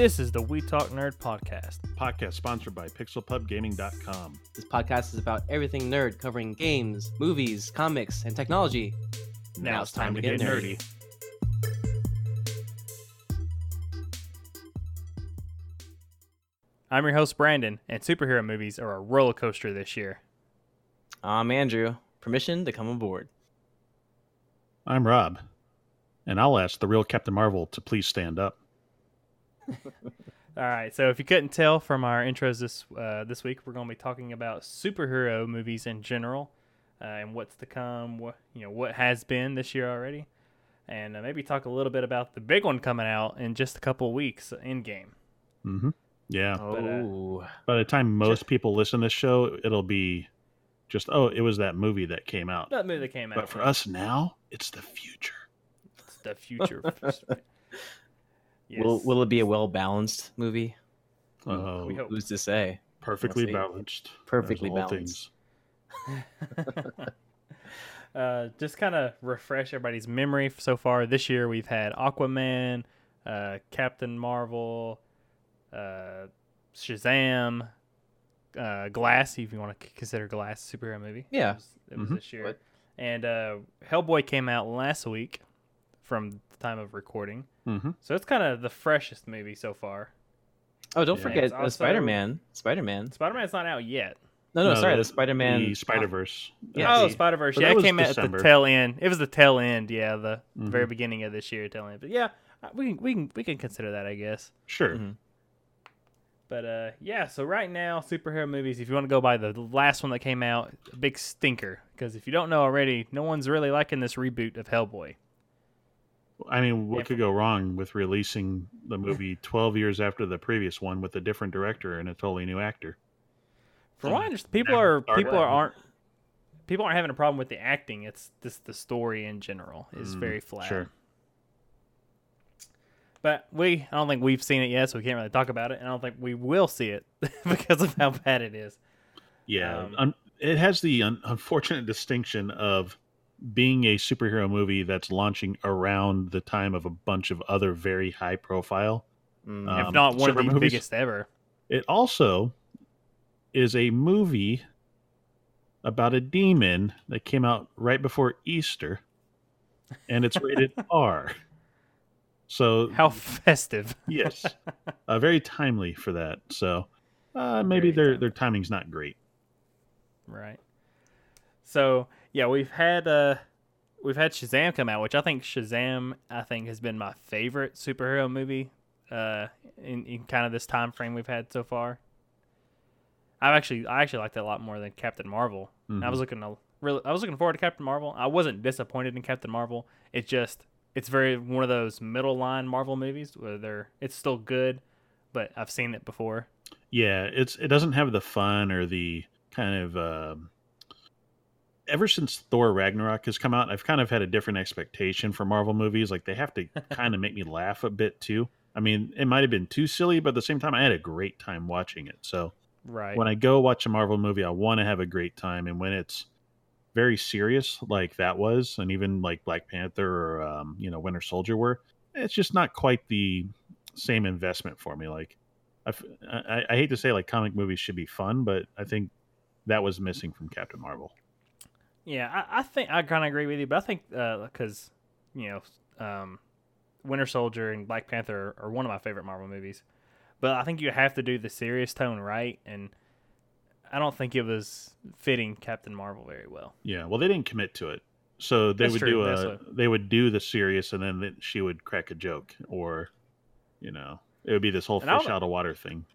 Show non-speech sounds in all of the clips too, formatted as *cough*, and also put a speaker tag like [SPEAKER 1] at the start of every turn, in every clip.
[SPEAKER 1] This is the We Talk Nerd podcast.
[SPEAKER 2] Podcast sponsored by PixelPubGaming.com.
[SPEAKER 3] This podcast is about everything nerd, covering games, movies, comics, and technology.
[SPEAKER 1] Now, it's time, to get, nerdy. I'm your host, Brandon, and superhero movies are a roller coaster this year.
[SPEAKER 3] I'm Andrew. Permission to come aboard.
[SPEAKER 2] I'm Rob, and I'll ask the real Captain Marvel to please stand up.
[SPEAKER 1] All right, so if you couldn't tell from our intros this uh, this week, we're going to be talking about superhero movies in general uh, and what's to come. What you know, what has been this year already, and uh, maybe talk a little bit about the big one coming out in just a couple of weeks. Endgame.
[SPEAKER 2] Mm-hmm. Yeah.
[SPEAKER 1] But, uh,
[SPEAKER 3] Oh,
[SPEAKER 2] By the time most people listen to this show, it'll be just, oh, it was that movie that came out.
[SPEAKER 1] That movie that came out.
[SPEAKER 2] But for us now, it's the future.
[SPEAKER 1] it's the future. *laughs* yes.
[SPEAKER 3] will will it be a well balanced movie?
[SPEAKER 2] Oh,
[SPEAKER 1] we hope.
[SPEAKER 3] Who's to say?
[SPEAKER 2] perfectly
[SPEAKER 3] see.
[SPEAKER 2] balanced.
[SPEAKER 3] Perfectly balanced. *laughs*
[SPEAKER 1] uh, just kind of refresh everybody's memory so far. This year we've had Aquaman, uh, Captain Marvel, uh, Shazam, uh, Glass, if you want to consider Glass a superhero movie.
[SPEAKER 3] Yeah.
[SPEAKER 1] It was, it was
[SPEAKER 2] Mhm.
[SPEAKER 1] this year.
[SPEAKER 3] What?
[SPEAKER 1] And uh, Hellboy came out last week from the time of recording.
[SPEAKER 2] Mm-hmm.
[SPEAKER 1] So it's kind of the freshest movie so far.
[SPEAKER 3] Oh, don't
[SPEAKER 2] Yeah.
[SPEAKER 3] forget
[SPEAKER 1] It's
[SPEAKER 3] uh,
[SPEAKER 1] also-
[SPEAKER 3] Spider Man. Spider Man.
[SPEAKER 1] Spider Man's not out yet.
[SPEAKER 3] No, no,
[SPEAKER 2] No,
[SPEAKER 3] sorry,
[SPEAKER 2] the-
[SPEAKER 3] the Spider Man.
[SPEAKER 2] The Spider Verse.
[SPEAKER 3] Yeah,
[SPEAKER 1] oh. Spider Verse.
[SPEAKER 2] But
[SPEAKER 1] Yeah, it
[SPEAKER 2] was
[SPEAKER 1] came out at the tail end. It was the tail end. Yeah, the very
[SPEAKER 2] Mhm.
[SPEAKER 1] beginning of this year, tail end. But yeah, uh, we can we can we can consider that, I guess.
[SPEAKER 2] Sure.
[SPEAKER 3] Mhm.
[SPEAKER 1] But uh, yeah. So right now, superhero movies. If you want to go by the last one that came out, a big stinker. Because if you don't know already, no one's really liking this reboot of Hellboy.
[SPEAKER 2] I mean, what
[SPEAKER 1] Yeah.
[SPEAKER 2] could go wrong with releasing the movie 12 years after the previous one with a different director and a totally new actor?
[SPEAKER 1] From what I understand, people are people are, aren't people aren't having a problem with the acting. It's just the story in general is
[SPEAKER 2] Mm,
[SPEAKER 1] very flat.
[SPEAKER 2] sure.
[SPEAKER 1] But we, I don't think we've seen it yet, so we can't really talk about it. And I don't think we will see it *laughs* because of how bad it is.
[SPEAKER 2] Yeah,
[SPEAKER 1] Um,
[SPEAKER 2] un- it has the un- unfortunate distinction of being a superhero movie that's launching around the time of a bunch of other very high profile.
[SPEAKER 3] Mm.
[SPEAKER 2] Uh,
[SPEAKER 1] if
[SPEAKER 2] Um,
[SPEAKER 1] not one of the
[SPEAKER 2] movies?
[SPEAKER 1] biggest ever.
[SPEAKER 2] It also is a movie about a demon that came out right before Easter, and it's rated *laughs* R. So
[SPEAKER 1] How festive.
[SPEAKER 2] yes, uh, very timely for that. So uh, maybe
[SPEAKER 1] Very
[SPEAKER 2] their their timing's not great.
[SPEAKER 1] Right. So yeah, we've had uh we've had Shazam come out, which I think Shazam I think has been my favorite superhero movie uh in, in kind of this time frame we've had so far. I've actually I actually liked it a lot more than Captain Marvel. And I was looking to, really I was looking forward to Captain Marvel. I wasn't disappointed in Captain Marvel. It just it's very one of those middle line Marvel movies where they're it's still good, but I've seen it before.
[SPEAKER 2] Yeah, it's it doesn't have the fun or the kind of um ever since Thor Ragnarok has come out, I've kind of had a different expectation for Marvel movies. Like they have to *laughs* kind of make me laugh a bit too. I mean, it might have been too silly, but at the same time I had a great time watching it. So
[SPEAKER 1] Right.
[SPEAKER 2] when I go watch a Marvel movie, I want to have a great time and when it's very serious like that was and even like Black Panther or um, you know, Winter Soldier were, it's just not quite the same investment for me. Like I hate to say like comic movies should be fun, but I think that was missing from Captain Marvel.
[SPEAKER 1] Yeah, I, I think I kind of agree with you, but I think because you know, um, Winter Soldier and Black Panther are, are one of my favorite Marvel movies, but I think you have to do the serious tone right, and I don't think it was fitting Captain Marvel very well.
[SPEAKER 2] Yeah, well, they didn't commit to it, so they
[SPEAKER 1] That's
[SPEAKER 2] would
[SPEAKER 1] true,
[SPEAKER 2] do a
[SPEAKER 1] what-
[SPEAKER 2] they would do the serious, and then she would crack a joke, or you know, it would be this whole
[SPEAKER 1] And
[SPEAKER 2] fish out of water thing.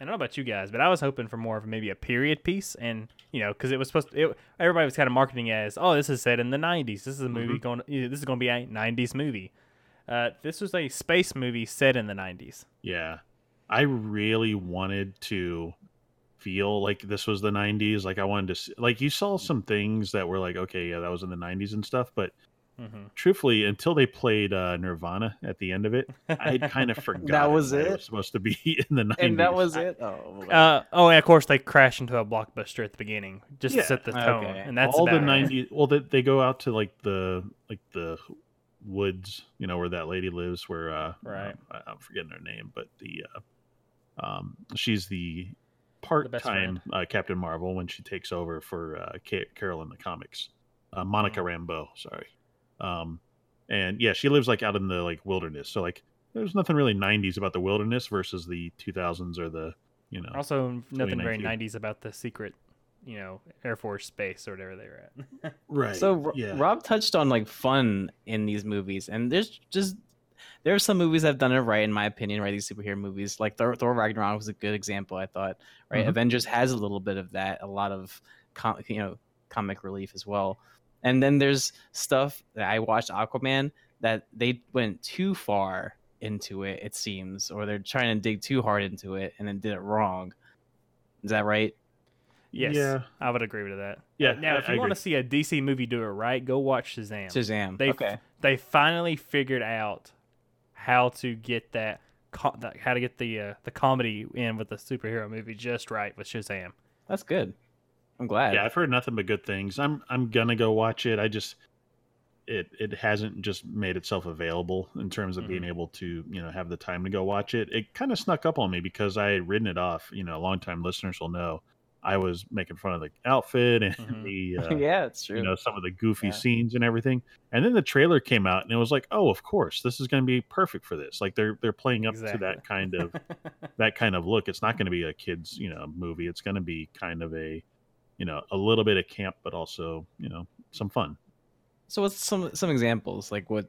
[SPEAKER 1] I don't know about you guys, but I was hoping for more of maybe a period piece, and you know, because it was supposed to. It, everybody was kind of marketing as, "Oh, this is set in the '90s. This is a movie going. This is going to be a '90s movie." Uh, this was a space movie set in the '90s.
[SPEAKER 2] Yeah, I really wanted to feel like this was the 90s like i wanted to see, like you saw some things that were like okay yeah that was in the 90s and stuff but
[SPEAKER 1] hmm
[SPEAKER 2] truthfully until they played uh, nirvana at the end of it i had kind of *laughs* forgot That
[SPEAKER 3] was
[SPEAKER 2] it
[SPEAKER 3] it?
[SPEAKER 2] was supposed to be *laughs* in the 90s
[SPEAKER 3] and that was it. Oh,
[SPEAKER 1] Uh, oh, and of course they crash into a blockbuster at the beginning just
[SPEAKER 2] Yeah.
[SPEAKER 1] to set the tone,
[SPEAKER 3] Okay.
[SPEAKER 1] and that's
[SPEAKER 2] all the
[SPEAKER 1] about
[SPEAKER 2] 90s well they, they go out to like the like the woods, you know, where that lady lives, where uh,
[SPEAKER 1] Right.
[SPEAKER 2] uh, I, I'm forgetting her name, but the uh, um, she's the part-time uh, Captain Marvel when she takes over for uh, Ca- Carol in the comics. Uh, Monica
[SPEAKER 1] Mm-hmm.
[SPEAKER 2] Rambeau, sorry. Um, and yeah, she lives like out in the like wilderness. So like, there's nothing really 90s about the wilderness versus the 2000s or the you know.
[SPEAKER 1] Also, nothing very 90s about the secret, you know, Air Force base or whatever they were at. *laughs*
[SPEAKER 2] right.
[SPEAKER 3] So
[SPEAKER 2] yeah.
[SPEAKER 3] Rob touched on like fun in these movies, and there's just there are some movies that have done it right in my opinion. Right, these superhero movies like Thor, Thor Ragnarok was a good example. I thought. Right,
[SPEAKER 2] Mhm.
[SPEAKER 3] Avengers has a little bit of that, a lot of com- you know comic relief as well. And then there's stuff that I watched Aquaman that they went too far into it. It seems, or they're trying to dig too hard into it and then did it wrong. Is that right?
[SPEAKER 1] yes,
[SPEAKER 2] Yeah.
[SPEAKER 1] I would agree with that.
[SPEAKER 2] Yeah,
[SPEAKER 1] Now,
[SPEAKER 2] I-
[SPEAKER 1] if you want to see a DC movie do it right, go watch Shazam.
[SPEAKER 3] Shazam.
[SPEAKER 1] They
[SPEAKER 3] okay.
[SPEAKER 1] they finally figured out how to get that, that how to get the uh, the comedy in with the superhero movie just right with Shazam.
[SPEAKER 3] That's good. I'm glad.
[SPEAKER 2] yeah, I've heard nothing but good things. I'm I'm gonna go watch it. I just it it hasn't just made itself available in terms of being able to you know have the time to go watch it. It kind of snuck up on me because I had written it off. You know, longtime listeners will know I was making fun of the outfit and
[SPEAKER 1] Mhm.
[SPEAKER 2] the *laughs* uh,
[SPEAKER 3] yeah, it's true.
[SPEAKER 2] you know some of the goofy
[SPEAKER 3] Yeah.
[SPEAKER 2] scenes and everything. And then the trailer came out and it was like, oh, of course, this is going to be perfect for this. Like they're they're playing up to that kind of *laughs* that kind of look. It's not going to be a kids, you know, movie. It's going to be kind of a, you know, a little bit of camp, but also, you know, some fun.
[SPEAKER 3] So what's some some examples like what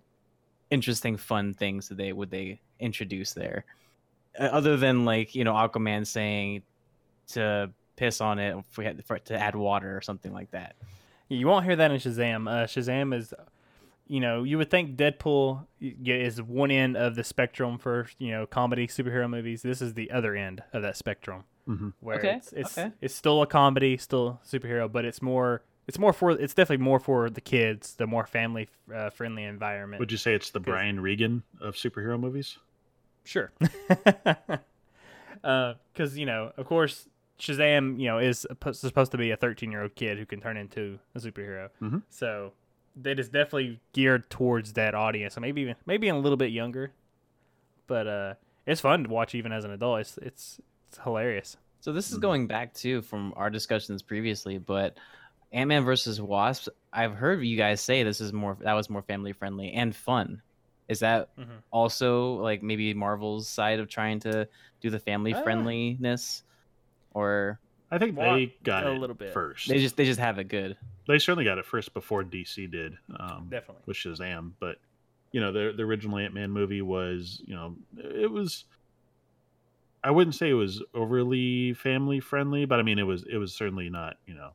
[SPEAKER 3] interesting fun things did they would they introduce there? Uh, other than like, you know, Aquaman saying to piss on it if we had for, to add water or something like that.
[SPEAKER 1] You won't hear that in Shazam. Uh, Shazam is, you know, you would think Deadpool is one end of the spectrum for you know comedy superhero movies. This is the other end of that spectrum,
[SPEAKER 2] Mhm.
[SPEAKER 1] where
[SPEAKER 3] Okay,
[SPEAKER 1] it's it's,
[SPEAKER 3] okay.
[SPEAKER 1] it's still a comedy, still superhero, but it's more it's more for it's definitely more for the kids, the more family uh, friendly environment.
[SPEAKER 2] Would you say it's the Brian Regan of superhero movies?
[SPEAKER 1] Sure. *laughs* Because, you know, of course, Shazam, you know, is supposed to be a 13 year old kid who can turn into a superhero.
[SPEAKER 2] Mhm.
[SPEAKER 1] So that is definitely geared towards that audience. Or maybe even, maybe a little bit younger. But uh, it's fun to watch even as an adult. It's, it's, it's hilarious.
[SPEAKER 3] So this is
[SPEAKER 2] Mhm.
[SPEAKER 3] going back to from our discussions previously, but Ant Man versus Wasp, I've heard you guys say this is more that was more family friendly and fun. Is that
[SPEAKER 1] Mhm.
[SPEAKER 3] also like maybe Marvel's side of trying to do the family
[SPEAKER 1] Ah.
[SPEAKER 3] friendliness, or
[SPEAKER 2] I think they got
[SPEAKER 1] a
[SPEAKER 2] it
[SPEAKER 1] little bit.
[SPEAKER 2] first.
[SPEAKER 3] they just they just have it good?
[SPEAKER 2] They certainly got it first before DC did. Um,
[SPEAKER 1] Definitely.
[SPEAKER 2] with Shazam. But you know, the the original Ant Man movie was, you know, it was. I wouldn't say it was overly family friendly, but I mean, it was it was certainly not, you know,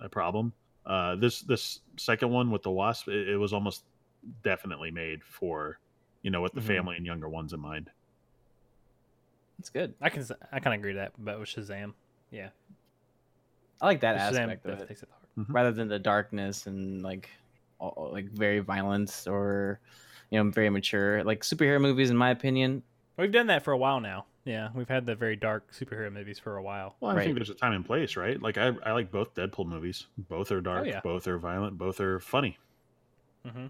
[SPEAKER 2] a problem. Uh, this this second one with the Wasp, it, it was almost definitely made for, you know, with the
[SPEAKER 1] Mhm.
[SPEAKER 2] family and younger ones in mind.
[SPEAKER 3] It's good.
[SPEAKER 1] I can, s- I kind of agree with that, but with Shazam, yeah.
[SPEAKER 3] I like that
[SPEAKER 1] Shazam
[SPEAKER 3] aspect of
[SPEAKER 1] definitely
[SPEAKER 3] it
[SPEAKER 1] takes it hard.
[SPEAKER 3] rather than the darkness and like all, like very violent or you know very mature like superhero movies in my opinion
[SPEAKER 1] We've done that for a while now. Yeah, we've had the very dark superhero movies for a while.
[SPEAKER 2] Well, I
[SPEAKER 3] Right.
[SPEAKER 2] think there's a time and place, right? Like I, I like both Deadpool movies. Both are dark.
[SPEAKER 1] Oh, yeah.
[SPEAKER 2] Both are violent. Both are funny.
[SPEAKER 1] Mm-hmm.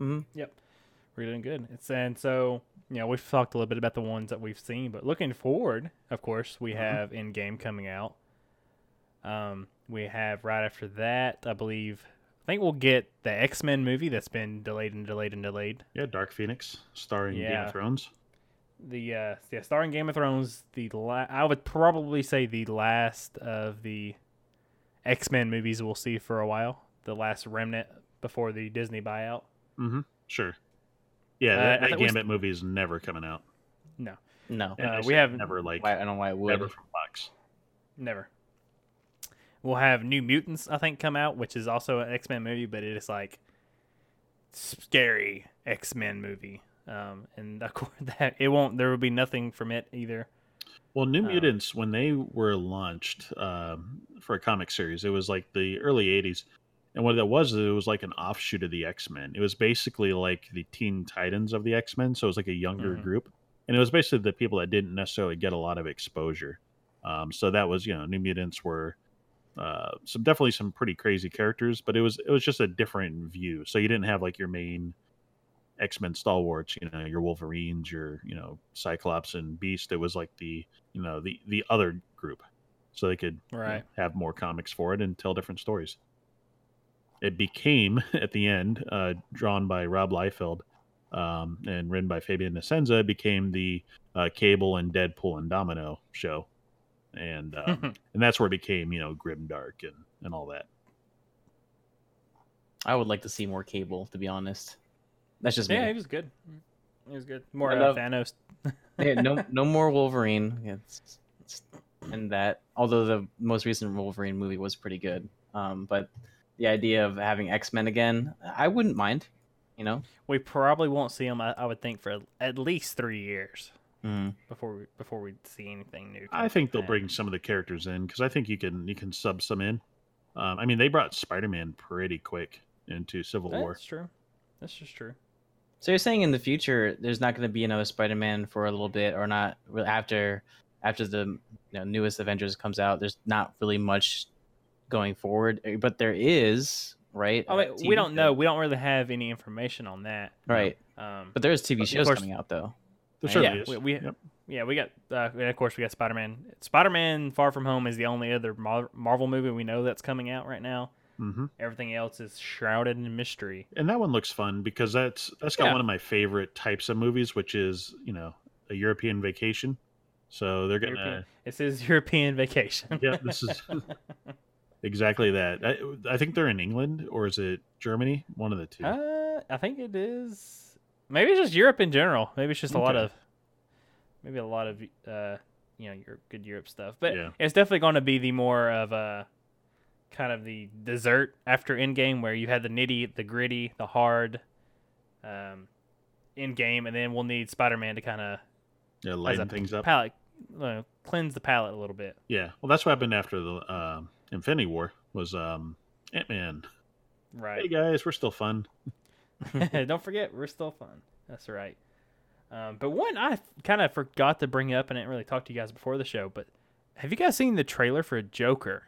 [SPEAKER 3] Mm-hmm.
[SPEAKER 1] Yep. We're doing good. It's and so you know we've talked a little bit about the ones that we've seen, but looking forward, of course, we
[SPEAKER 2] Mhm.
[SPEAKER 1] have Endgame coming out. Um, we have right after that, I believe. I think we'll get the X Men movie that's been delayed and delayed and delayed.
[SPEAKER 2] Yeah, Dark Phoenix, starring Game
[SPEAKER 1] Yeah.
[SPEAKER 2] of Thrones.
[SPEAKER 1] The uh, yeah, starring Game of Thrones. The la- I would probably say the last of the X Men movies we'll see for a while. The last remnant before the Disney buyout.
[SPEAKER 2] Mm-hmm. Sure. Yeah,
[SPEAKER 1] Uh,
[SPEAKER 2] that,
[SPEAKER 1] I
[SPEAKER 2] that
[SPEAKER 1] think we
[SPEAKER 2] Gambit movie is never coming out.
[SPEAKER 3] no
[SPEAKER 2] no,
[SPEAKER 1] Uh, we
[SPEAKER 2] say
[SPEAKER 1] have-
[SPEAKER 2] never like
[SPEAKER 3] why, i don't know why it would
[SPEAKER 2] never from Fox.
[SPEAKER 1] Never. We'll have New Mutants, I think, come out, which is also an X Men movie, but it is like scary X Men movie. Um, and of *laughs* course, that it won't. There will be nothing from it either.
[SPEAKER 2] Well, New
[SPEAKER 1] Um,
[SPEAKER 2] Mutants when they were launched um, for a comic series, it was like the early '80s, and what that was, it was like an offshoot of the X Men. It was basically like the Teen Titans of the X Men, so it was like a younger
[SPEAKER 1] Mhm.
[SPEAKER 2] group, and it was basically the people that didn't necessarily get a lot of exposure. Um, so that was, you know, New Mutants were uh, some definitely some pretty crazy characters, but it was it was just a different view. So you didn't have like your main X Men stalwarts, you know, your Wolverines, your you know Cyclops and Beast. It was like the you know the the other group, so they could you know,
[SPEAKER 1] Right.
[SPEAKER 2] have more comics for it and tell different stories. It became *laughs* at the end, uh, drawn by Rob Liefeld um, and written by Fabian Nicieza, it became the uh, Cable and Deadpool and Domino show, and um, *laughs* and that's where it became you know grim dark and and all that.
[SPEAKER 3] I would like to see more Cable, to be honest. That's just me.
[SPEAKER 1] yeah, he was good. He was good. More
[SPEAKER 3] I
[SPEAKER 1] uh,
[SPEAKER 3] love-
[SPEAKER 1] Thanos. *laughs*
[SPEAKER 3] Yeah, no, no more Wolverine. Yeah, It's, it's, and that, although the most recent Wolverine movie was pretty good, um, but the idea of having X Men again, I wouldn't mind. You know,
[SPEAKER 1] We probably won't see him. I, I would think for at least three years
[SPEAKER 3] mm.
[SPEAKER 1] before we before we see anything new.
[SPEAKER 2] I think they'll bring some of the characters in because I think you can you can sub some in. Um, I mean, they brought Spider Man pretty quick into Civil War.
[SPEAKER 1] That's true. That's just true.
[SPEAKER 3] So you're saying in the future there's not going to be another Spider-Man for a little bit, or not after after the you know, newest Avengers comes out? There's not really much going forward, eh, but there is, right?
[SPEAKER 1] Oh, wait, we don't
[SPEAKER 3] show.
[SPEAKER 1] know. We don't really have any information on that.
[SPEAKER 3] right?
[SPEAKER 1] Um,
[SPEAKER 3] But there's TV shows
[SPEAKER 1] course-
[SPEAKER 3] coming out though.
[SPEAKER 2] There
[SPEAKER 3] sure
[SPEAKER 2] certainly
[SPEAKER 1] yeah,
[SPEAKER 2] is.
[SPEAKER 1] we, we
[SPEAKER 2] Yep.
[SPEAKER 1] yeah we got uh, of course we got Spider Man. Spider Man Far From Home is the only other Mar- Marvel movie we know that's coming out right now.
[SPEAKER 2] Hmm
[SPEAKER 1] Everything else is shrouded in mystery.
[SPEAKER 2] And that one looks fun because that's that's got
[SPEAKER 1] Yeah.
[SPEAKER 2] one of my favorite types of movies, which is you know a European vacation. So they're gonna
[SPEAKER 1] European, it says *laughs* European Vacation.
[SPEAKER 2] yeah, this is *laughs* exactly that. I, I think they're in England or is it Germany? One of the two.
[SPEAKER 1] Uh, I think it is. Maybe it's just Europe in general. Maybe it's just a lot of, maybe a lot of, uh, you know, your good Europe stuff. But
[SPEAKER 2] Yeah.
[SPEAKER 1] it's definitely going to be the more of a kind of the dessert after Endgame, where you had the nitty, the gritty, the hard, um, Endgame, and then we'll need Spider-Man to kind of
[SPEAKER 2] yeah, lighten things up.
[SPEAKER 1] palate, uh, cleanse the palate a little bit.
[SPEAKER 2] Yeah, well, that's what happened after the uh, Infinity War was um, Ant Man.
[SPEAKER 1] Right, Hey
[SPEAKER 2] guys, we're still fun. *laughs* *laughs*
[SPEAKER 1] Don't forget, we're still fun. That's right. Um, but one I kind of forgot to bring up, and I didn't really talk to you guys before the show. But have you guys seen the trailer for Joker?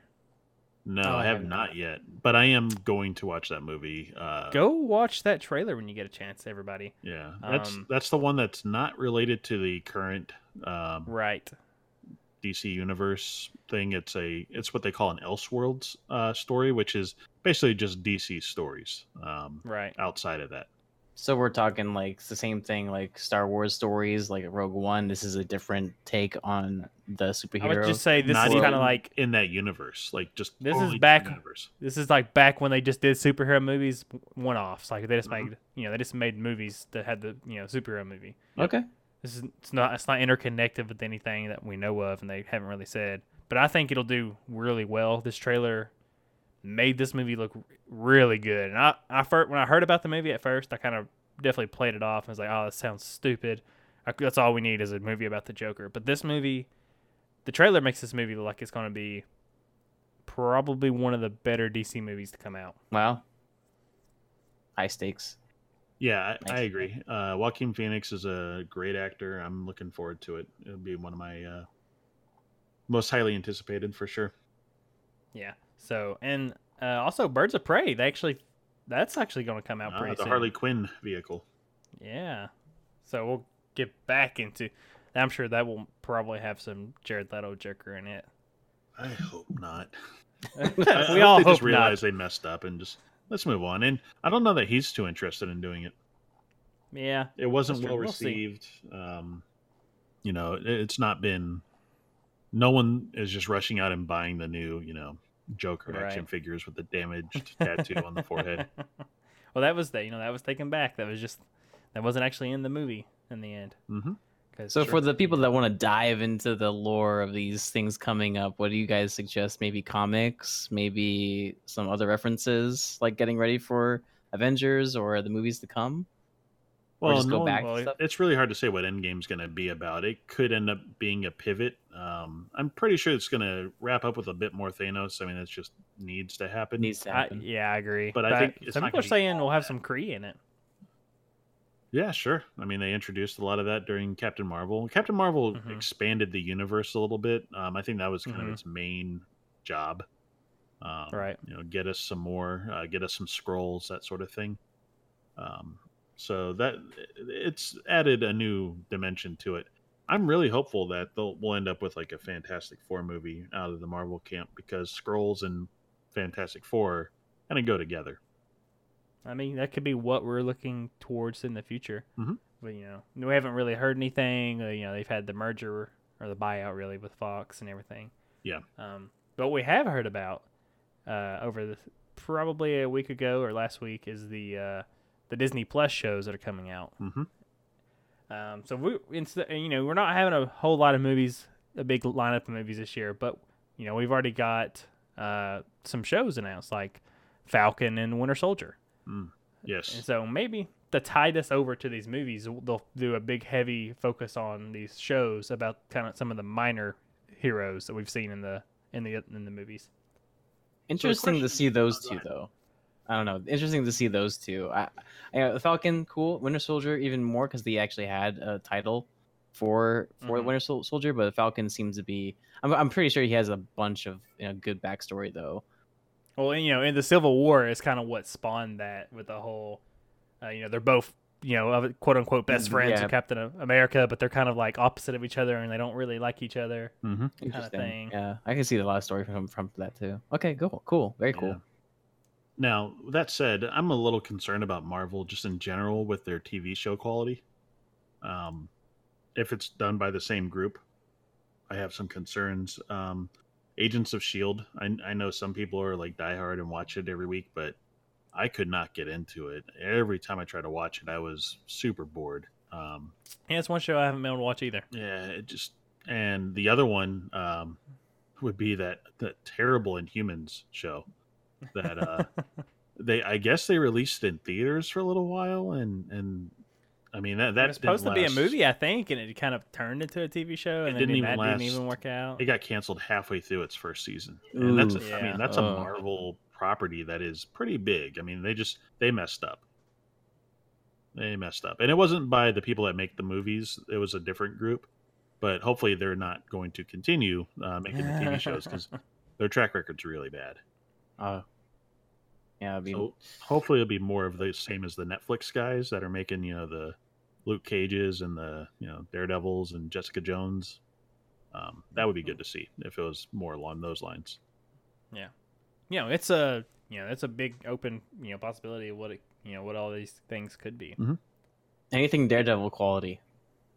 [SPEAKER 2] No,
[SPEAKER 3] Oh,
[SPEAKER 2] I have not yet, but I am going to watch that movie. Uh,
[SPEAKER 1] Go watch that trailer when you get a chance, everybody.
[SPEAKER 2] Yeah, that's
[SPEAKER 1] Um,
[SPEAKER 2] that's the one that's not related to the current um,
[SPEAKER 1] Right.
[SPEAKER 2] DC universe thing. It's a it's what they call an Elseworlds uh, story, which is basically just DC stories um,
[SPEAKER 1] Right.
[SPEAKER 2] outside of that.
[SPEAKER 3] So we're talking like the same thing, like Star Wars stories, like Rogue One. This is a different take on the superhero.
[SPEAKER 1] I would just say this
[SPEAKER 2] Not
[SPEAKER 1] is kind of like
[SPEAKER 2] in that universe, like just
[SPEAKER 1] This is
[SPEAKER 2] totally different
[SPEAKER 1] back-
[SPEAKER 2] Universe.
[SPEAKER 1] this is like back when they just did superhero movies one offs. Like they just
[SPEAKER 2] Mhm.
[SPEAKER 1] made you know they just made movies that had the you know superhero movie.
[SPEAKER 3] okay.
[SPEAKER 1] This is it's not it's not interconnected with anything that we know of, and they haven't really said. But I think it'll do really well. This trailer made this movie look really good, and I I first, when I heard about the movie at first, I kind of definitely played it off and was like, oh, that sounds stupid. I, that's all we need is a movie about the Joker. But this movie, the trailer makes this movie look like it's going to be probably one of the better DC movies to come out.
[SPEAKER 3] Wow. High stakes.
[SPEAKER 2] Yeah, I, I agree. Uh, Joaquin Phoenix is a great actor. I'm looking forward to it. It'll be one of my uh, most highly anticipated for sure.
[SPEAKER 1] Yeah. So and uh, also Birds of Prey. They actually that's actually going to come out
[SPEAKER 2] Ah,
[SPEAKER 1] pretty
[SPEAKER 2] the
[SPEAKER 1] soon.
[SPEAKER 2] Harley Quinn vehicle.
[SPEAKER 1] Yeah. So we'll get back into. I'm sure that will probably have some Jared Leto Joker in it.
[SPEAKER 2] I hope not. *laughs*
[SPEAKER 1] we
[SPEAKER 2] I
[SPEAKER 1] all
[SPEAKER 2] they
[SPEAKER 1] hope
[SPEAKER 2] just realize they messed up and just let's move on. And I don't know that he's too interested in doing it.
[SPEAKER 1] Yeah.
[SPEAKER 2] It wasn't well
[SPEAKER 1] We'll
[SPEAKER 2] received. Um, you know, it, it's not been. No one is just rushing out and buying the new, you know, Joker action figures with the damaged *laughs* tattoo on the forehead. *laughs*
[SPEAKER 1] well, that was the you know that was taken back. That was just that wasn't actually in the movie in the end.
[SPEAKER 2] hmm
[SPEAKER 1] 'Cause
[SPEAKER 3] So
[SPEAKER 1] sure-
[SPEAKER 3] for the people that want to dive into the lore of these things coming up, what do you guys suggest? Maybe comics, maybe some other references, like getting ready for Avengers or the movies to come, or
[SPEAKER 2] Well,
[SPEAKER 3] just go back.
[SPEAKER 1] well,
[SPEAKER 3] stuff?
[SPEAKER 2] it's really hard to say what Endgame's going to be about. It could end up being a pivot. Um, I'm pretty sure it's going to wrap up with a bit more Thanos. I mean, it just needs to happen.
[SPEAKER 3] needs to
[SPEAKER 1] I,
[SPEAKER 3] happen.
[SPEAKER 1] yeah, I agree.
[SPEAKER 2] But I think it's
[SPEAKER 1] some
[SPEAKER 2] not
[SPEAKER 1] people are saying we'll have some Kree in it.
[SPEAKER 2] Yeah, sure. I mean, they introduced a lot of that during Captain Marvel. Captain Marvel
[SPEAKER 1] Mhm.
[SPEAKER 2] expanded the universe a little bit. Um, I think that was kind
[SPEAKER 1] Mhm.
[SPEAKER 2] of its main job. Um,
[SPEAKER 1] Right.
[SPEAKER 2] You know, get us some more, uh, get us some Skrulls, that sort of thing. Um, so that it's added a new dimension to it. I'm really hopeful that they'll we'll end up with like a Fantastic Four movie out of the Marvel camp because Skrulls and Fantastic Four kind of go together.
[SPEAKER 1] I mean, that could be what we're looking towards in the future.
[SPEAKER 2] Mhm.
[SPEAKER 1] But you know, we haven't really heard anything. Uh, you know, they've had the merger or the buyout really with Fox and everything.
[SPEAKER 2] Yeah.
[SPEAKER 1] Um, but we have heard about uh, over the probably a week ago or last week is the uh, the Disney Plus shows that are coming out.
[SPEAKER 2] hmm
[SPEAKER 1] Um, so we, instead, you know, we're not having a whole lot of movies, a big lineup of movies this year, but you know, we've already got uh, some shows announced, like Falcon and Winter Soldier. And
[SPEAKER 2] Yes.
[SPEAKER 1] And so maybe to tide us over to these movies, they'll do a big, heavy focus on these shows about kind of some of the minor heroes that we've seen in the in the in the movies.
[SPEAKER 3] Interesting to see those two though. I don't know. Interesting to see those two. I, I uh, Falcon, cool. Winter Soldier, even more because they actually had a title for for
[SPEAKER 1] Mhm.
[SPEAKER 3] Winter Sol- Soldier. But Falcon seems to be. I'm, I'm pretty sure he has a bunch of you know good backstory though.
[SPEAKER 1] Well, and, you know, in the Civil War is kind of what spawned that with the whole, uh, you know, they're both you know quote unquote best
[SPEAKER 3] Mm,
[SPEAKER 1] friends
[SPEAKER 3] yeah.
[SPEAKER 1] with Captain America, but they're kind of like opposite of each other and they don't really like each other.
[SPEAKER 2] hmm
[SPEAKER 3] Interesting.
[SPEAKER 1] thing.
[SPEAKER 3] Yeah, I can see a lot of story from from that too. Okay, cool, cool, very cool.
[SPEAKER 2] Yeah. Now, that said, I'm a little concerned about Marvel just in general with their TV show quality. Um, if it's done by the same group, I have some concerns. Um, Agents of Shield, I, I know some people are like diehard and watch it every week, but I could not get into it. Every time I tried to watch it, I was super bored. Um,
[SPEAKER 1] Yeah, it's one show I haven't been able to watch either.
[SPEAKER 2] yeah, it just and the other one um, would be that that terrible Inhumans show that uh, they I guess they released in theaters for a little while and and I mean that that
[SPEAKER 1] it was supposed to be a movie, I think, and it kind of turned into a TV show, and
[SPEAKER 2] It didn't even
[SPEAKER 1] that
[SPEAKER 2] last.
[SPEAKER 1] didn't even work out.
[SPEAKER 2] It got canceled halfway through its first season, and that's
[SPEAKER 3] Ooh.
[SPEAKER 2] a, I
[SPEAKER 1] Yeah.
[SPEAKER 2] mean that's a Marvel property that is pretty big. I mean they just they messed up. They messed up, and it wasn't by the people that make the movies. It was a different group, but hopefully they're not going to continue uh, making the TV shows because *laughs* their track record's really bad.
[SPEAKER 3] Uh, yeah, I mean,
[SPEAKER 2] So hopefully it'll be more of the same as the Netflix guys that are making you know the Luke Cages and the you know Daredevils and Jessica Jones. Um, that would be good to see if it was more along those lines.
[SPEAKER 1] you know, it's a you know, it's a big open you know possibility of what it you know what all these things could be.
[SPEAKER 3] anything Daredevil quality.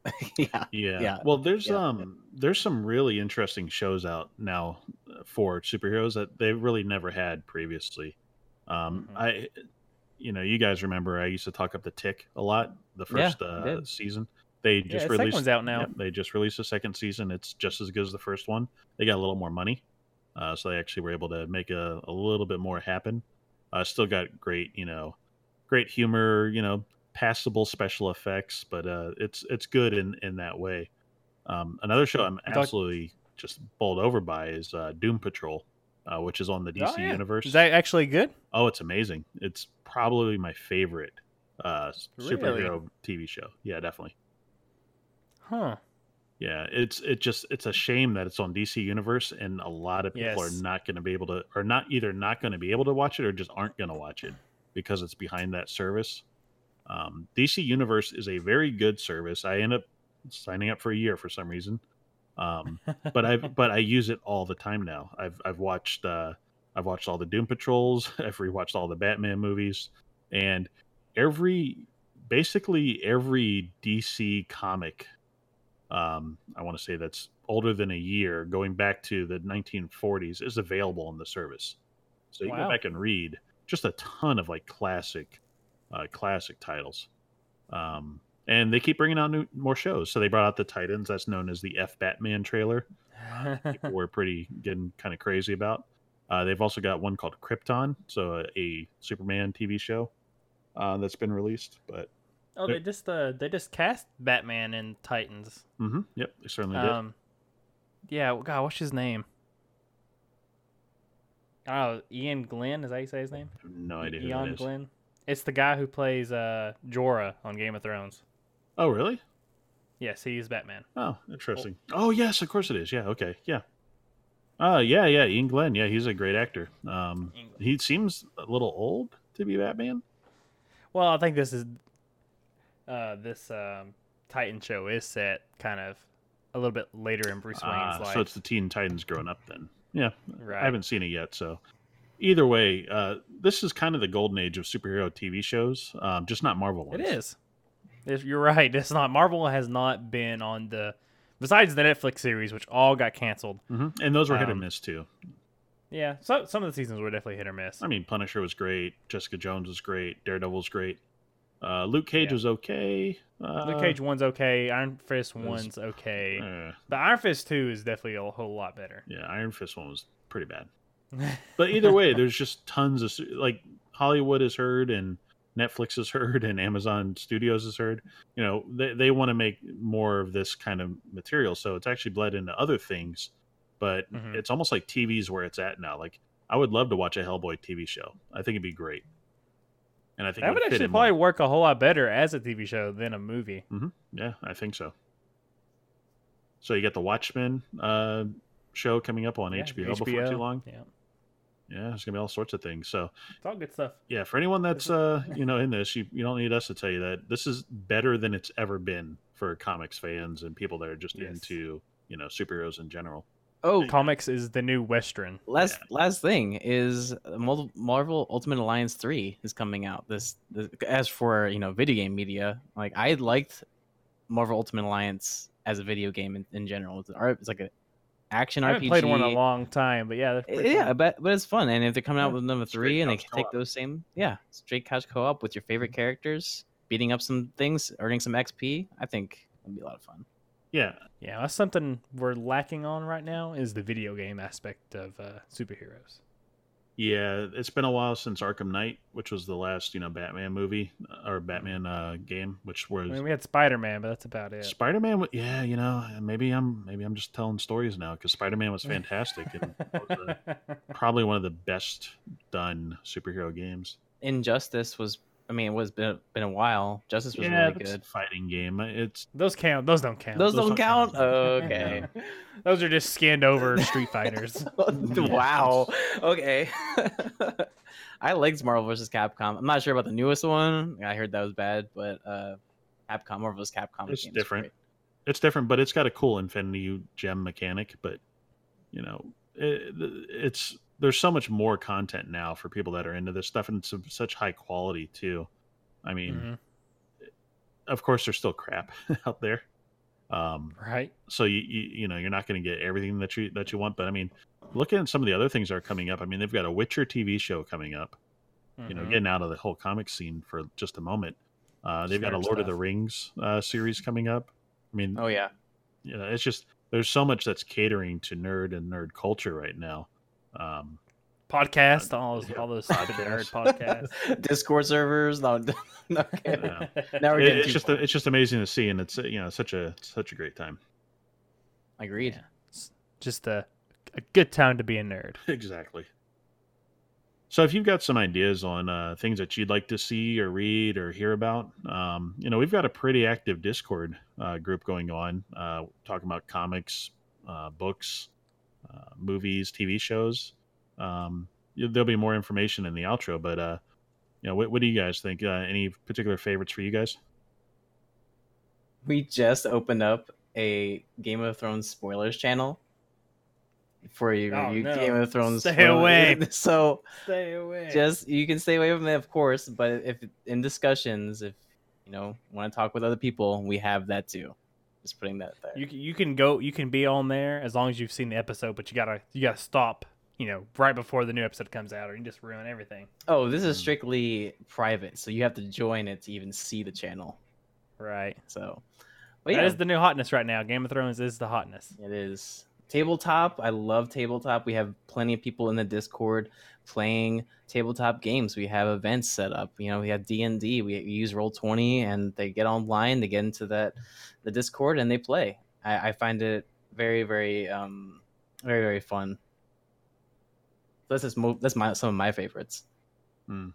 [SPEAKER 3] *laughs* yeah,
[SPEAKER 2] Yeah.
[SPEAKER 3] Yeah.
[SPEAKER 2] Well, there's
[SPEAKER 3] Yeah.
[SPEAKER 2] um there's some really interesting shows out now uh, for superheroes that they really never had previously. Um
[SPEAKER 1] Mhm.
[SPEAKER 2] I you know, you guys remember I used to talk up the tick a lot the first uh, season. They just released
[SPEAKER 1] one's out now.
[SPEAKER 2] They just released the second season. It's just as good as the first one. They got a little more money. Uh, so they actually were able to make a, a little bit more happen. Uh, still got great, you know, great humor, you know, passable special effects, but uh, it's it's good in in that way. Um, another show I'm absolutely just bowled over by is uh, Doom Patrol, uh, which is on the DC
[SPEAKER 1] Oh, yeah.
[SPEAKER 2] universe.
[SPEAKER 1] Is that actually good?
[SPEAKER 2] oh, it's amazing! It's probably my favorite uh,
[SPEAKER 1] Really?
[SPEAKER 2] superhero TV show. Yeah, definitely.
[SPEAKER 1] Huh.
[SPEAKER 2] Yeah, it's it just it's a shame that it's on DC Universe and a lot of people
[SPEAKER 1] Yes.
[SPEAKER 2] are not going to be able to or not either not going to be able to watch it or just aren't going to watch it because it's behind that service. Um, DC Universe is a very good service. I end up signing up for a year for some reason, um, *laughs* but I but I use it all the time now. I've I've watched uh, I've watched all the Doom Patrols. *laughs* I've rewatched all the Batman movies, and every basically every DC comic um, I want to say that's older than a year, going back to the 1940s, is available on the service. So you
[SPEAKER 1] Wow.
[SPEAKER 2] go back and read just a ton of like classic, uh, classic titles. Um, and they keep bringing out new more shows. So they brought out the Titans, that's known as the F Batman trailer. *laughs* People were pretty getting kind of crazy about. Uh, they've also got one called Krypton, so a, a Superman TV show uh, that's been released. But
[SPEAKER 1] oh, they just uh they just cast Batman in Titans.
[SPEAKER 2] mhm, yep, they certainly did.
[SPEAKER 1] Um, yeah. God, what's his name? Oh, Iain Glen. Is that how you say his name?
[SPEAKER 2] No idea
[SPEAKER 1] Ian
[SPEAKER 2] is.
[SPEAKER 1] Glen. It's the guy who plays uh Jorah on Game of Thrones.
[SPEAKER 2] Oh, really?
[SPEAKER 1] Yes, he is Batman.
[SPEAKER 2] Oh, interesting. Oh, yes, of course it is. Yeah, okay, yeah. Uh yeah, yeah, Iain Glen. Yeah, he's a great actor. Um,
[SPEAKER 1] Iain Glen.
[SPEAKER 2] he seems a little old to be Batman.
[SPEAKER 1] Well, I think this is uh, this um, Titan show is set kind of a little bit later in Bruce Wayne's
[SPEAKER 2] Ah,
[SPEAKER 1] life.
[SPEAKER 2] so it's the Teen Titans growing up then. Yeah,
[SPEAKER 1] right.
[SPEAKER 2] I haven't seen it yet. So either way, uh, this is kind of the golden age of superhero TV shows, um, just not Marvel ones.
[SPEAKER 1] It is. If you're right, *laughs* it's not. Marvel has not been on the besides the Netflix series, which all got canceled.
[SPEAKER 2] hmm and those were hit or
[SPEAKER 1] Um,
[SPEAKER 2] miss too.
[SPEAKER 1] Yeah, so some of the seasons were definitely hit or miss.
[SPEAKER 2] I mean, Punisher was great. Jessica Jones was great. Daredevil was great. Uh, Luke Cage
[SPEAKER 1] Yeah.
[SPEAKER 2] was okay. Uh,
[SPEAKER 1] Luke Cage one's okay. Iron Fist
[SPEAKER 2] was-
[SPEAKER 1] one's okay.
[SPEAKER 2] uh,
[SPEAKER 1] But Iron Fist two is definitely a whole lot better.
[SPEAKER 2] yeah, Iron Fist one was pretty bad. *laughs* But either way, there's just tons of like Hollywood is heard and Netflix is heard and Amazon Studios is heard. You know, they they want to make more of this kind of material, so it's actually bled into other things. But
[SPEAKER 1] Mhm.
[SPEAKER 2] it's almost like TV's where it's at now. Like I would love to watch a Hellboy TV show. I think it'd be great. And I think
[SPEAKER 1] that would actually probably
[SPEAKER 2] more.
[SPEAKER 1] work a whole lot better as a TV show than a movie.
[SPEAKER 2] Yeah, I think so. So you got the Watchmen uh, show coming up on
[SPEAKER 1] Yeah,
[SPEAKER 2] HBO, before too long.
[SPEAKER 1] Yeah,
[SPEAKER 2] Yeah, there's gonna be all sorts of things. So
[SPEAKER 1] it's all good stuff.
[SPEAKER 2] yeah, for anyone that's uh you know in this, you, you don't need us to tell you that this is better than it's ever been for comics fans and people that are just
[SPEAKER 1] Yes.
[SPEAKER 2] into you know superheroes in general.
[SPEAKER 3] Oh,
[SPEAKER 1] Comics is the new Western.
[SPEAKER 3] last
[SPEAKER 2] Yeah.
[SPEAKER 3] last thing is Marvel Ultimate Alliance three is coming out. This, this as for you know video game media, like I liked Marvel Ultimate Alliance as a video game in, in general. It's, ar- it's like a action
[SPEAKER 1] I haven't
[SPEAKER 3] RPG.
[SPEAKER 1] played one in a long time, but yeah,
[SPEAKER 3] yeah,
[SPEAKER 1] fun.
[SPEAKER 3] but but it's fun, and if they're coming out
[SPEAKER 1] Yeah.
[SPEAKER 3] with number
[SPEAKER 2] Straight
[SPEAKER 3] three, and they can take those same yeah straight couch co-op with your favorite characters, beating up some things, earning some XP, I think it'd be a lot of fun.
[SPEAKER 2] Yeah,
[SPEAKER 1] yeah, that's something we're lacking on right now is the video game aspect of uh, superheroes.
[SPEAKER 2] Yeah. It's been a while since Arkham Knight, which was the last you know Batman movie or Batman uh, game, which was
[SPEAKER 1] I mean, we had Spider Man, but that's about it.
[SPEAKER 2] Spider Man. Yeah, you know, maybe I'm maybe I'm just telling stories now because Spider Man was fantastic and was, *laughs* uh, probably one of the best done superhero games.
[SPEAKER 3] Injustice was, I mean, it was been been a while. Justice was
[SPEAKER 2] yeah,
[SPEAKER 3] really
[SPEAKER 2] a
[SPEAKER 3] good.
[SPEAKER 2] fighting game. It's
[SPEAKER 1] those count. Those don't count.
[SPEAKER 3] Those,
[SPEAKER 2] those
[SPEAKER 3] don't
[SPEAKER 2] don't
[SPEAKER 3] count.
[SPEAKER 2] count. *laughs*
[SPEAKER 3] okay. *laughs*
[SPEAKER 1] those are just skinned over Street Fighters. *laughs*
[SPEAKER 3] wow. Okay. I liked Marvel vs. Capcom. I'm not sure about the newest one. I heard that was bad, but uh, Capcom, Marvel vs. Capcom.
[SPEAKER 2] It's different.
[SPEAKER 3] great.
[SPEAKER 2] it's different, but it's got a cool Infinity Gem mechanic. But you know, it, it's there's so much more content now for people that are into this stuff, and it's of such high quality too. I mean,
[SPEAKER 1] Mhm.
[SPEAKER 2] of course, there's still crap *laughs* out there. Um,
[SPEAKER 1] Right?
[SPEAKER 2] so you, you you know you're not going to get everything that you that you want but i mean looking at some of the other things that are coming up i mean they've got a witcher tv show coming up you know
[SPEAKER 1] Mhm.
[SPEAKER 2] getting out of the whole comic scene for just a moment uh, they've got a lord of the rings uh, series coming up i mean
[SPEAKER 3] Oh yeah.
[SPEAKER 2] you know it's just there's so much that's catering to nerd and nerd culture right now um,
[SPEAKER 1] podcast, all those,
[SPEAKER 2] yeah,
[SPEAKER 1] all those *laughs* stupid nerd
[SPEAKER 2] podcasts.
[SPEAKER 1] podcasts. *laughs*
[SPEAKER 3] Discord servers. No, *laughs* no kidding.
[SPEAKER 2] Yeah.
[SPEAKER 3] Now we're
[SPEAKER 2] it-
[SPEAKER 3] getting
[SPEAKER 2] it's just
[SPEAKER 3] far.
[SPEAKER 2] it's just amazing to see and it's uh, you know such a such a great time
[SPEAKER 3] Agreed.
[SPEAKER 1] Yeah. It's Just a, a good time to be a nerd.
[SPEAKER 2] exactly. So if you've got some ideas on uh, things that you'd like to see or read or hear about, um, you know, we've got a pretty active Discord uh, group going on, uh, talking about comics, uh, books, uh, movies, TV shows. Um, there'll be more information in the outro, but uh, you know, what, what do you guys think? Uh, any particular favorites for you guys?
[SPEAKER 3] We just opened up a Game of Thrones spoilers channel for you
[SPEAKER 1] Oh,
[SPEAKER 3] review
[SPEAKER 1] no.
[SPEAKER 3] Game of Thrones.
[SPEAKER 1] Stay
[SPEAKER 3] spoilers.
[SPEAKER 1] away. *laughs*
[SPEAKER 3] So
[SPEAKER 1] Stay away.
[SPEAKER 3] just you can stay away from it, of course. But if in discussions, if you know want to talk with other people, we have that too. Just putting that there.
[SPEAKER 1] you can- you can go you can be on there as long as you've seen the episode, but you gotta you gotta stop. You know, right before the new episode comes out, or you just ruin everything.
[SPEAKER 3] oh, this is
[SPEAKER 2] Hmm.
[SPEAKER 3] strictly private, so you have to join it to even see the channel.
[SPEAKER 1] Right.
[SPEAKER 3] So, but yeah,
[SPEAKER 1] is the new hotness right now. Game of Thrones is the hotness.
[SPEAKER 3] It is tabletop. I love tabletop. We have plenty of people in the Discord playing tabletop games. We have events set up. You know, we have D and D. We use Roll Twenty, and they get online. They get into that the Discord and they play. I, I find it very, very, um, very, very fun. That's just mo- that's my some of my favorites.
[SPEAKER 2] Hmm.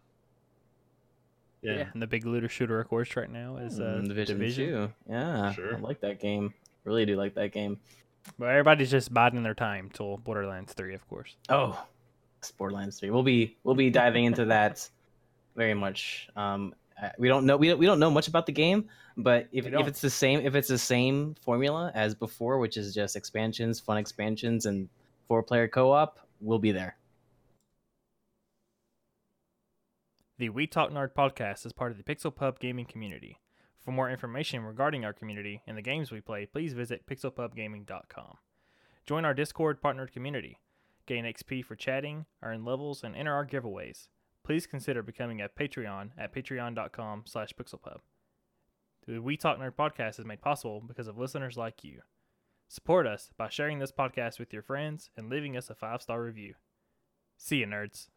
[SPEAKER 1] Yeah. And the big looter shooter, of course, right now is uh,
[SPEAKER 3] Mm, Division,
[SPEAKER 1] Division.
[SPEAKER 3] Two. Yeah,
[SPEAKER 2] Sure.
[SPEAKER 3] I like that game. Really do like that game.
[SPEAKER 1] But everybody's just biding their time till Borderlands 3, of course.
[SPEAKER 3] Oh, Borderlands Three. We'll be we'll be diving into that very much. Um, uh, we don't know we don't, we don't know much about the game, but if, if it's the same if it's the same formula as before, which is just expansions, fun expansions, and four player co op, we'll be there.
[SPEAKER 1] The We Talk Nerd podcast is part of the Pixel Pub gaming community. For more information regarding our community and the games we play, please visit pixelpubgaming.com. Join our Discord partnered community. Gain XP for chatting, earn levels, and enter our giveaways. Please consider becoming a Patreon at patreon.com slash pixelpub. The We Talk Nerd podcast is made possible because of listeners like you. Support us by sharing this podcast with your friends and leaving us a five-star review. See you, nerds.